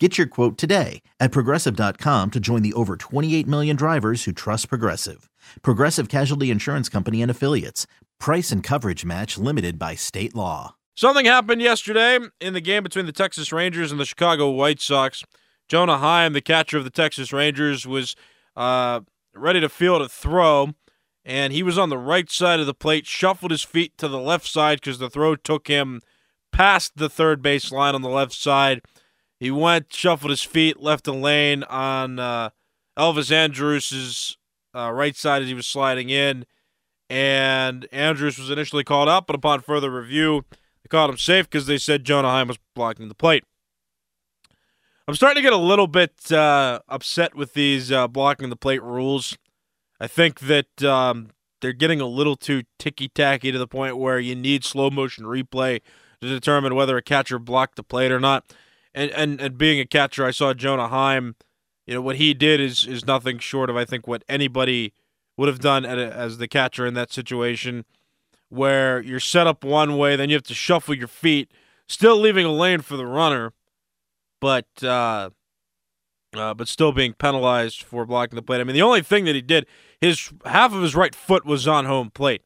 Get your quote today at progressive.com to join the over 28 million drivers who trust Progressive. Progressive Casualty Insurance Company and Affiliates. Price and coverage match limited by state law. Something happened yesterday in the game between the Texas Rangers and the Chicago White Sox. Jonah Heim, the catcher of the Texas Rangers, was uh, ready to field a throw, and he was on the right side of the plate, shuffled his feet to the left side because the throw took him past the third base line on the left side. He went, shuffled his feet, left a lane on uh, Elvis Andrus's uh, right side as he was sliding in, and Andrus was initially called out, but upon further review, they called him safe because they said Jonah Heim was blocking the plate. I'm starting to get a little bit uh, upset with these uh, blocking the plate rules. I think that um, they're getting a little too ticky tacky to the point where you need slow motion replay to determine whether a catcher blocked the plate or not. And and, and being a catcher, I saw Jonah Heim. You know what he did is is nothing short of I think what anybody would have done a, as the catcher in that situation, where you're set up one way, then you have to shuffle your feet, still leaving a lane for the runner but uh, uh, but still being penalized for blocking the plate. I mean, the only thing that he did, his half of his right foot was on home plate,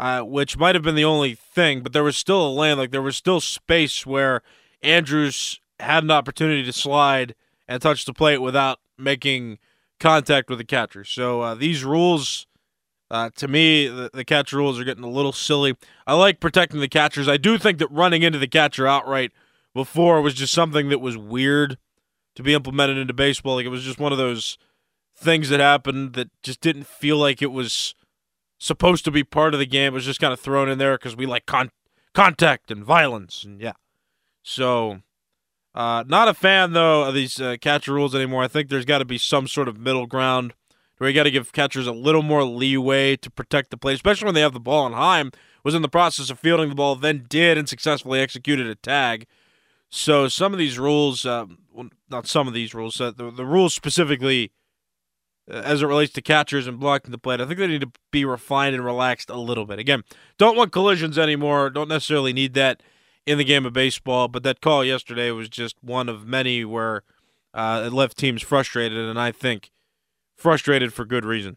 uh, which might have been the only thing. But there was still a lane, like there was still space where Andrus had an opportunity to slide and touch the plate without making contact with the catcher. So uh, these rules. Uh, to me, the, the catch rules are getting a little silly. I like protecting the catchers. I do think that running into the catcher outright before was just something that was weird to be implemented into baseball. Like it was just one of those things that happened that just didn't feel like it was supposed to be part of the game. It was just kind of thrown in there because we like con- contact and violence and yeah. So, uh, not a fan though of these uh, catcher rules anymore. I think there's got to be some sort of middle ground where you got to give catchers a little more leeway to protect the play, especially when they have the ball. And Heim was in the process of fielding the ball, then did and successfully executed a tag. So some of these rules, uh, well, not some of these rules, uh, the, the rules specifically uh, as it relates to catchers and blocking the plate, I think they need to be refined and relaxed a little bit. Again, don't want collisions anymore. Don't necessarily need that in the game of baseball. But that call yesterday was just one of many where uh, it left teams frustrated, and I think frustrated for good reason.